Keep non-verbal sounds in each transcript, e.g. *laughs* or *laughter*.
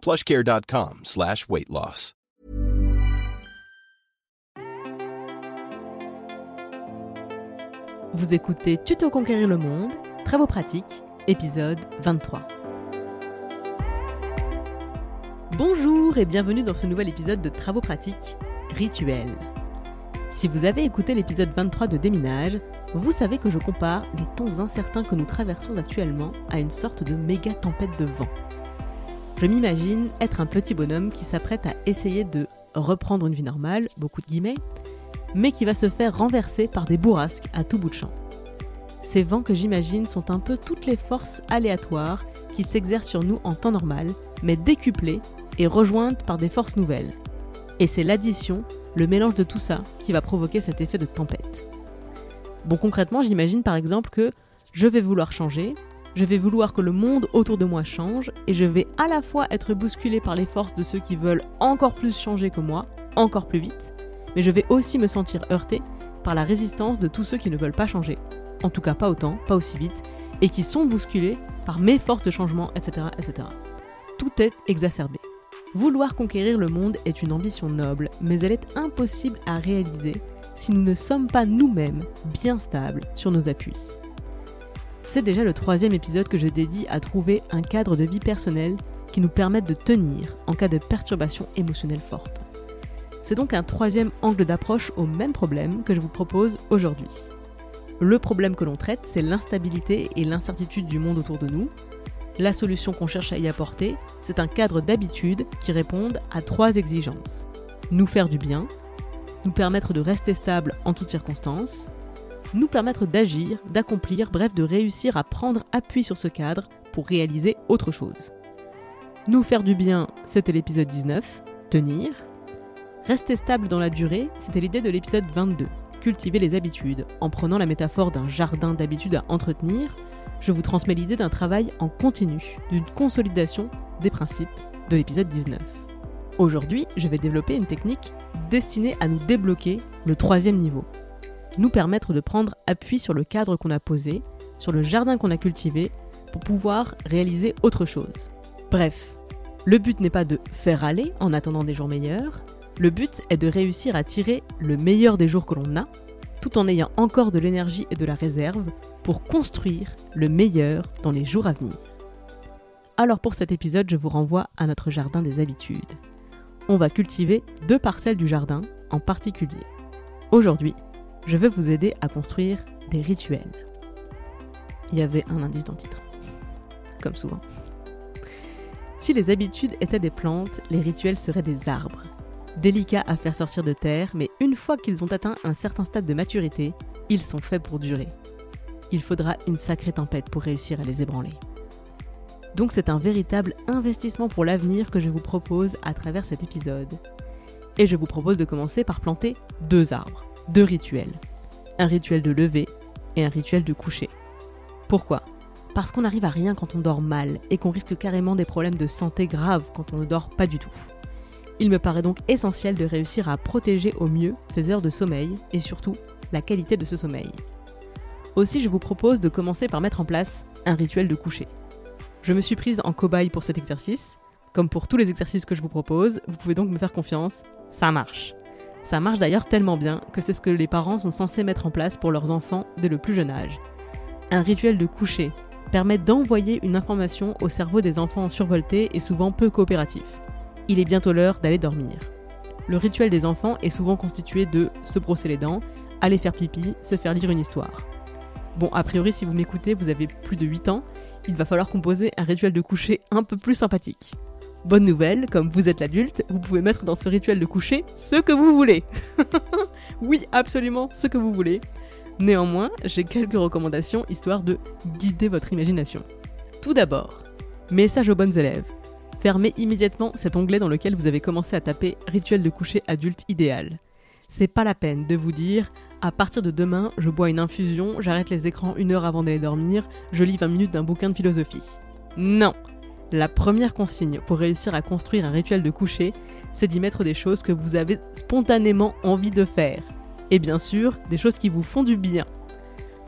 plushcare.com slash weight loss. Vous écoutez Tuto Conquérir le Monde, Travaux pratiques, épisode 23. Bonjour et bienvenue dans ce nouvel épisode de Travaux pratiques, Rituels. Si vous avez écouté l'épisode 23 de Déminage, vous savez que je compare les temps incertains que nous traversons actuellement à une sorte de méga tempête de vent. Je m'imagine être un petit bonhomme qui s'apprête à essayer de reprendre une vie normale, beaucoup de guillemets, mais qui va se faire renverser par des bourrasques à tout bout de champ. Ces vents que j'imagine sont un peu toutes les forces aléatoires qui s'exercent sur nous en temps normal, mais décuplées et rejointes par des forces nouvelles. Et c'est l'addition, le mélange de tout ça, qui va provoquer cet effet de tempête. Bon, concrètement, j'imagine par exemple que je vais vouloir changer, je vais vouloir que le monde autour de moi change, et je vais à la fois être bousculé par les forces de ceux qui veulent encore plus changer que moi, encore plus vite, mais je vais aussi me sentir heurté par la résistance de tous ceux qui ne veulent pas changer, en tout cas pas autant, pas aussi vite, et qui sont bousculés par mes forces de changement, etc. etc. Tout est exacerbé. Vouloir conquérir le monde est une ambition noble, mais elle est impossible à réaliser si nous ne sommes pas nous-mêmes bien stables sur nos appuis. C'est déjà le troisième épisode que je dédie à trouver un cadre de vie personnelle qui nous permette de tenir en cas de perturbation émotionnelle forte. C'est donc un troisième angle d'approche au même problème que je vous propose aujourd'hui. Le problème que l'on traite, c'est l'instabilité et l'incertitude du monde autour de nous. La solution qu'on cherche à y apporter, c'est un cadre d'habitude qui répondent à trois exigences. Nous faire du bien, nous permettre de rester stable en toutes circonstances, nous permettre d'agir, d'accomplir, bref de réussir à prendre appui sur ce cadre pour réaliser autre chose. Nous faire du bien, c'était l'épisode 19, tenir. Rester stable dans la durée, c'était l'idée de l'épisode 22, cultiver les habitudes. En prenant la métaphore d'un jardin d'habitudes à entretenir, je vous transmets l'idée d'un travail en continu, d'une consolidation des principes de l'épisode 19. Aujourd'hui, je vais développer une technique destinée à nous débloquer le troisième niveau, nous permettre de prendre appui sur le cadre qu'on a posé, sur le jardin qu'on a cultivé, pour pouvoir réaliser autre chose. Bref, le but n'est pas de faire aller en attendant des jours meilleurs, le but est de réussir à tirer le meilleur des jours que l'on a, tout en ayant encore de l'énergie et de la réserve pour construire le meilleur dans les jours à venir. Alors pour cet épisode, je vous renvoie à notre jardin des habitudes. On va cultiver deux parcelles du jardin en particulier. Aujourd'hui, je vais vous aider à construire des rituels. Il y avait un indice dans le titre, comme souvent. Si les habitudes étaient des plantes, les rituels seraient des arbres. Délicats à faire sortir de terre, mais une fois qu'ils ont atteint un certain stade de maturité, ils sont faits pour durer. Il faudra une sacrée tempête pour réussir à les ébranler. Donc c'est un véritable investissement pour l'avenir que je vous propose à travers cet épisode. Et je vous propose de commencer par planter deux arbres deux rituels. Un rituel de lever et un rituel de coucher. Pourquoi? Parce qu'on n'arrive à rien quand on dort mal et qu'on risque carrément des problèmes de santé graves quand on ne dort pas du tout. Il me paraît donc essentiel de réussir à protéger au mieux ces heures de sommeil et surtout la qualité de ce sommeil. Aussi, je vous propose de commencer par mettre en place un rituel de coucher. Je me suis prise en cobaye pour cet exercice. Comme pour tous les exercices que je vous propose, vous pouvez donc me faire confiance, ça marche. Ça marche d'ailleurs tellement bien que c'est ce que les parents sont censés mettre en place pour leurs enfants dès le plus jeune âge. Un rituel de coucher permet d'envoyer une information au cerveau des enfants survoltés et souvent peu coopératifs. Il est bientôt l'heure d'aller dormir. Le rituel des enfants est souvent constitué de se brosser les dents, aller faire pipi, se faire lire une histoire. Bon, a priori, si vous m'écoutez, vous avez plus de 8 ans, il va falloir composer un rituel de coucher un peu plus sympathique. Bonne nouvelle, comme vous êtes l'adulte, vous pouvez mettre dans ce rituel de coucher ce que vous voulez. *laughs* oui, absolument, ce que vous voulez. Néanmoins, j'ai quelques recommandations histoire de guider votre imagination. Tout d'abord, message aux bonnes élèves. fermez immédiatement cet onglet dans lequel vous avez commencé à taper rituel de coucher adulte idéal. C'est pas la peine de vous dire à partir de demain, je bois une infusion, j'arrête les écrans une heure avant d'aller dormir, je lis 20 minutes d'un bouquin de philosophie. Non La première consigne pour réussir à construire un rituel de coucher, c'est d'y mettre des choses que vous avez spontanément envie de faire. Et bien sûr, des choses qui vous font du bien.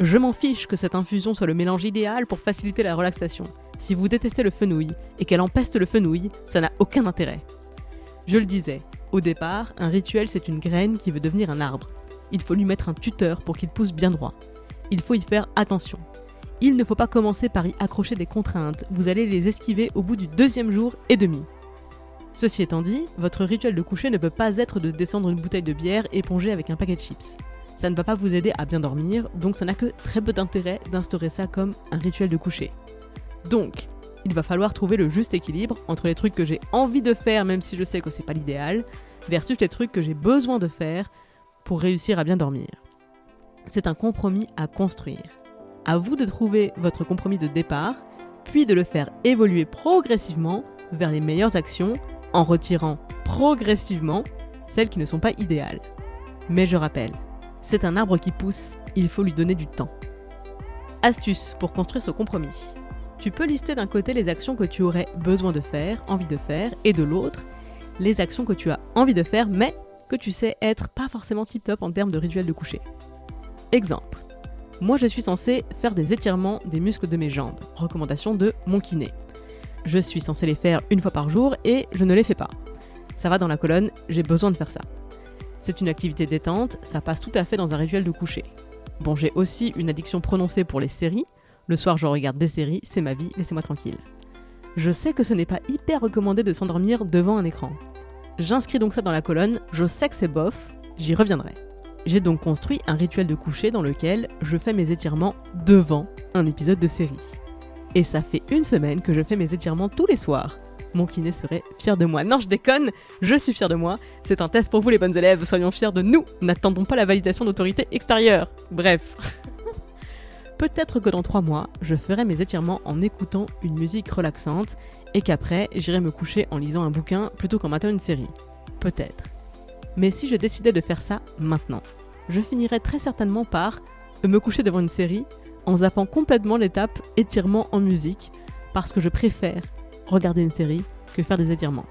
Je m'en fiche que cette infusion soit le mélange idéal pour faciliter la relaxation. Si vous détestez le fenouil et qu'elle empeste le fenouil, ça n'a aucun intérêt. Je le disais, au départ, un rituel c'est une graine qui veut devenir un arbre. Il faut lui mettre un tuteur pour qu'il pousse bien droit. Il faut y faire attention. Il ne faut pas commencer par y accrocher des contraintes, vous allez les esquiver au bout du deuxième jour et demi. Ceci étant dit, votre rituel de coucher ne peut pas être de descendre une bouteille de bière épongée avec un paquet de chips. Ça ne va pas vous aider à bien dormir, donc ça n'a que très peu d'intérêt d'instaurer ça comme un rituel de coucher. Donc, il va falloir trouver le juste équilibre entre les trucs que j'ai envie de faire, même si je sais que c'est pas l'idéal, versus les trucs que j'ai besoin de faire pour réussir à bien dormir. C'est un compromis à construire. À vous de trouver votre compromis de départ, puis de le faire évoluer progressivement vers les meilleures actions en retirant progressivement celles qui ne sont pas idéales. Mais je rappelle, c'est un arbre qui pousse, il faut lui donner du temps. Astuce pour construire ce compromis. Tu peux lister d'un côté les actions que tu aurais besoin de faire, envie de faire, et de l'autre, les actions que tu as envie de faire, mais que tu sais être pas forcément tip top en termes de rituel de coucher. Exemple. Moi, je suis censé faire des étirements des muscles de mes jambes. Recommandation de mon kiné. Je suis censé les faire une fois par jour et je ne les fais pas. Ça va dans la colonne, j'ai besoin de faire ça. C'est une activité détente, ça passe tout à fait dans un rituel de coucher. Bon, j'ai aussi une addiction prononcée pour les séries. Le soir, je regarde des séries, c'est ma vie, laissez-moi tranquille. Je sais que ce n'est pas hyper recommandé de s'endormir devant un écran. J'inscris donc ça dans la colonne, je sais que c'est bof, j'y reviendrai. J'ai donc construit un rituel de coucher dans lequel je fais mes étirements devant un épisode de série. Et ça fait une semaine que je fais mes étirements tous les soirs. Mon kiné serait fier de moi. Non, je déconne, je suis fier de moi. C'est un test pour vous les bonnes élèves, soyons fiers de nous. N'attendons pas la validation d'autorité extérieure. Bref. *laughs* Peut-être que dans trois mois, je ferai mes étirements en écoutant une musique relaxante et qu'après, j'irai me coucher en lisant un bouquin plutôt qu'en matant une série. Peut-être. Mais si je décidais de faire ça maintenant, je finirais très certainement par me coucher devant une série en zappant complètement l'étape étirement en musique parce que je préfère regarder une série que faire des étirements.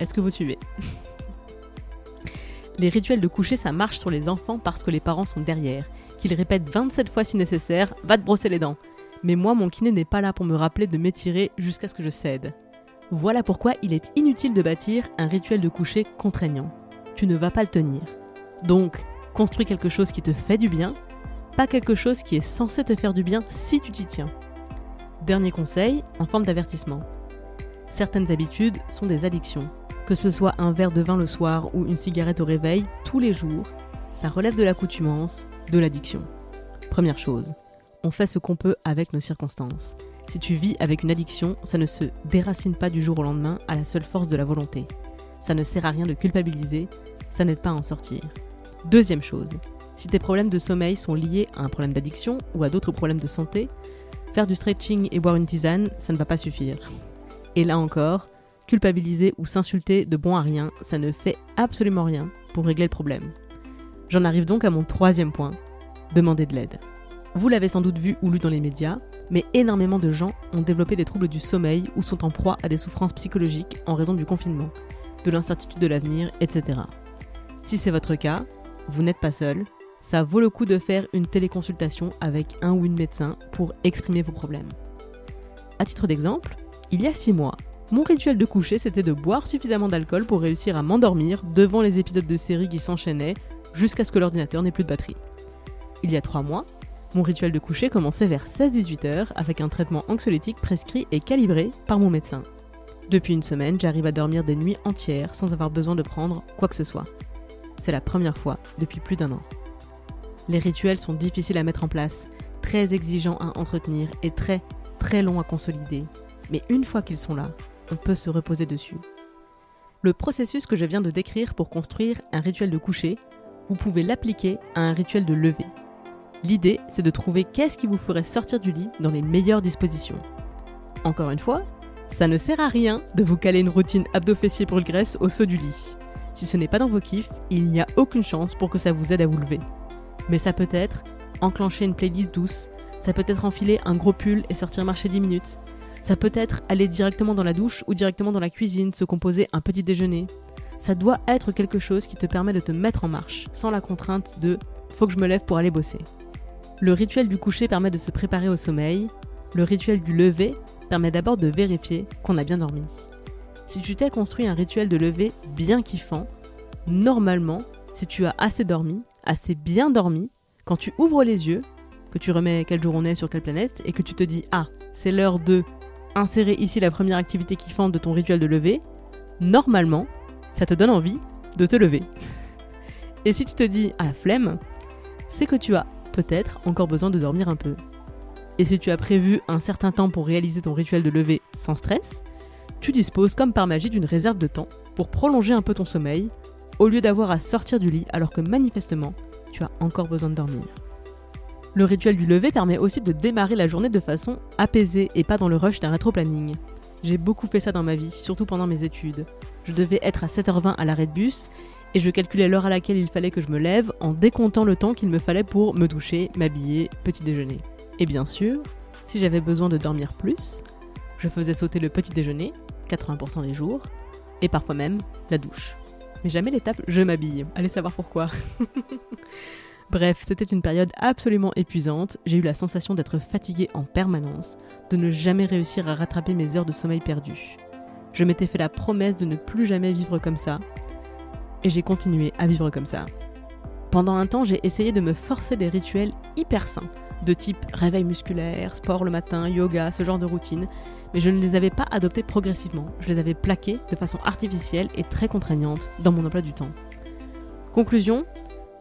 Est-ce que vous suivez? *laughs* Les rituels de coucher, ça marche sur les enfants parce que les parents sont derrière, qu'ils répètent 27 fois si nécessaire, va te brosser les dents. Mais moi, mon kiné n'est pas là pour me rappeler de m'étirer jusqu'à ce que je cède. Voilà pourquoi il est inutile de bâtir un rituel de coucher contraignant. Tu ne vas pas le tenir. Donc, construis quelque chose qui te fait du bien pas quelque chose qui est censé te faire du bien si tu t'y tiens. Dernier conseil, en forme d'avertissement. Certaines habitudes sont des addictions. Que ce soit un verre de vin le soir ou une cigarette au réveil, tous les jours, ça relève de l'accoutumance, de l'addiction. Première chose, on fait ce qu'on peut avec nos circonstances. Si tu vis avec une addiction, ça ne se déracine pas du jour au lendemain à la seule force de la volonté. Ça ne sert à rien de culpabiliser, ça n'aide pas à en sortir. Deuxième chose, si tes problèmes de sommeil sont liés à un problème d'addiction ou à d'autres problèmes de santé, faire du stretching et boire une tisane, ça ne va pas suffire. Et là encore, culpabiliser ou s'insulter de bon à rien, ça ne fait absolument rien pour régler le problème. J'en arrive donc à mon troisième point, demander de l'aide. Vous l'avez sans doute vu ou lu dans les médias, mais énormément de gens ont développé des troubles du sommeil ou sont en proie à des souffrances psychologiques en raison du confinement, de l'incertitude de l'avenir, etc. Si c'est votre cas, vous n'êtes pas seul, ça vaut le coup de faire une téléconsultation avec un ou une médecin pour exprimer vos problèmes. À titre d'exemple, il y a 6 mois, mon rituel de coucher c'était de boire suffisamment d'alcool pour réussir à m'endormir devant les épisodes de série qui s'enchaînaient jusqu'à ce que l'ordinateur n'ait plus de batterie. Il y a 3 mois, mon rituel de coucher commençait vers 16-18 heures avec un traitement anxiolytique prescrit et calibré par mon médecin. Depuis une semaine, j'arrive à dormir des nuits entières sans avoir besoin de prendre quoi que ce soit. C'est la première fois depuis plus d'un an. Les rituels sont difficiles à mettre en place, très exigeants à entretenir et très très longs à consolider. Mais une fois qu'ils sont là, on peut se reposer dessus. Le processus que je viens de décrire pour construire un rituel de coucher, vous pouvez l'appliquer à un rituel de lever. L'idée, c'est de trouver qu'est-ce qui vous ferait sortir du lit dans les meilleures dispositions. Encore une fois, Ça ne sert à rien de vous caler une routine abdo-fessier pour le graisse au saut du lit. Si ce n'est pas dans vos kiffs, il n'y a aucune chance pour que ça vous aide à vous lever. Mais ça peut être enclencher une playlist douce, ça peut être enfiler un gros pull et sortir marcher 10 minutes, ça peut être aller directement dans la douche ou directement dans la cuisine, se composer un petit déjeuner. Ça doit être quelque chose qui te permet de te mettre en marche, sans la contrainte de faut que je me lève pour aller bosser. Le rituel du coucher permet de se préparer au sommeil, le rituel du lever permet d'abord de vérifier qu'on a bien dormi. Si tu t'es construit un rituel de lever bien kiffant, normalement, si tu as assez dormi, assez bien dormi, quand tu ouvres les yeux, que tu remets quel jour on est sur quelle planète, et que tu te dis Ah, c'est l'heure de insérer ici la première activité kiffante de ton rituel de lever, normalement, ça te donne envie de te lever. *laughs* Et si tu te dis à la flemme, c'est que tu as peut-être encore besoin de dormir un peu. Et si tu as prévu un certain temps pour réaliser ton rituel de lever sans stress, tu disposes comme par magie d'une réserve de temps pour prolonger un peu ton sommeil, au lieu d'avoir à sortir du lit alors que manifestement, tu as encore besoin de dormir. Le rituel du lever permet aussi de démarrer la journée de façon apaisée et pas dans le rush d'un rétro-planning. J'ai beaucoup fait ça dans ma vie, surtout pendant mes études. Je devais être à 7h20 à l'arrêt de bus et je calculais l'heure à laquelle il fallait que je me lève en décomptant le temps qu'il me fallait pour me doucher, m'habiller, petit déjeuner. Et bien sûr, si j'avais besoin de dormir plus, je faisais sauter le petit déjeuner, 80% des jours, et parfois même la douche. Mais jamais l'étape je m'habille, allez savoir pourquoi. *laughs* Bref, c'était une période absolument épuisante, j'ai eu la sensation d'être fatiguée en permanence, de ne jamais réussir à rattraper mes heures de sommeil perdues. Je m'étais fait la promesse de ne plus jamais vivre comme ça, et j'ai continué à vivre comme ça. Pendant un temps, j'ai essayé de me forcer des rituels hyper sains, de type réveil musculaire, sport le matin, yoga, ce genre de routine, mais je ne les avais pas adoptés progressivement, je les avais plaqués de façon artificielle et très contraignante dans mon emploi du temps. Conclusion,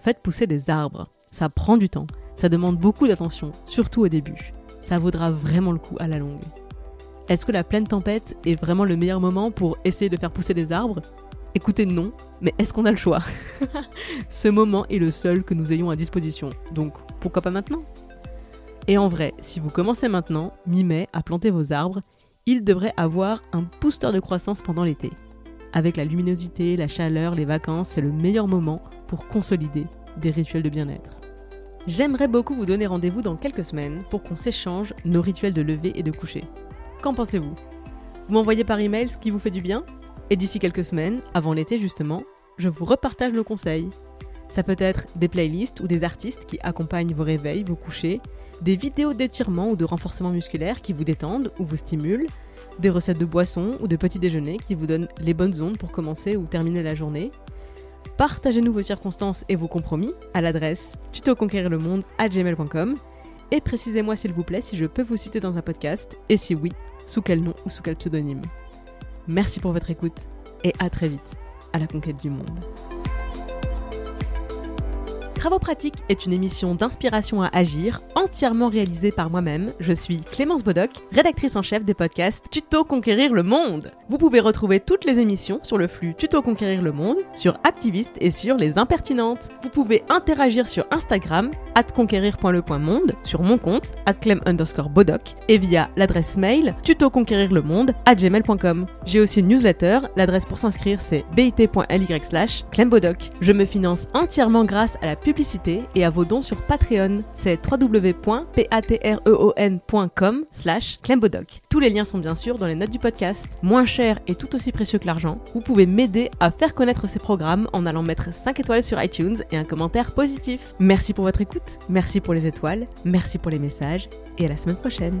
faites pousser des arbres. Ça prend du temps, ça demande beaucoup d'attention, surtout au début. Ça vaudra vraiment le coup à la longue. Est-ce que la pleine tempête est vraiment le meilleur moment pour essayer de faire pousser des arbres? Écoutez, non, mais est-ce qu'on a le choix? *laughs* Ce moment est le seul que nous ayons à disposition, donc pourquoi pas maintenant? Et en vrai, si vous commencez maintenant, mi-mai, à planter vos arbres, ils devraient avoir un booster de croissance pendant l'été. Avec la luminosité, la chaleur, les vacances, c'est le meilleur moment pour consolider des rituels de bien-être. J'aimerais beaucoup vous donner rendez-vous dans quelques semaines pour qu'on s'échange nos rituels de lever et de coucher. Qu'en pensez-vous? Vous m'envoyez par email ce qui vous fait du bien? Et d'ici quelques semaines, avant l'été justement, je vous repartage nos conseils. Ça peut être des playlists ou des artistes qui accompagnent vos réveils, vos couchers, des vidéos d'étirement ou de renforcement musculaire qui vous détendent ou vous stimulent, des recettes de boissons ou de petits déjeuners qui vous donnent les bonnes ondes pour commencer ou terminer la journée. Partagez-nous vos circonstances et vos compromis à l'adresse tutoconquérirlemonde@gmail.com et précisez-moi s'il vous plaît si je peux vous citer dans un podcast et si oui, sous quel nom ou sous quel pseudonyme. Merci pour votre écoute et à très vite à la conquête du monde. Travaux pratiques est une émission d'inspiration à agir, entièrement réalisée par moi-même. Je suis Clémence Bodoc, rédactrice en chef des podcasts Tuto Conquérir le Monde. Vous pouvez retrouver toutes les émissions sur le flux Tuto Conquérir le Monde, sur Activiste et sur Les Impertinentes. Vous pouvez interagir sur Instagram, at conquérir.le.monde, sur mon compte, at clem underscore bodoc, et via l'adresse mail tutoconquérirlemonde at gmail.com. J'ai aussi une newsletter, l'adresse pour s'inscrire c'est bit.ly slash clembodoc. Je me finance entièrement grâce à la publicité et à vos dons sur Patreon. C'est www.patreon.com slash clembodoc. Tous les liens sont bien sûr dans les notes du podcast. Moins cher et tout aussi précieux que l'argent, vous pouvez m'aider à faire connaître ces programmes en allant mettre 5 étoiles sur iTunes et un commentaire positif. Merci pour votre écoute, merci pour les étoiles, merci pour les messages et à la semaine prochaine.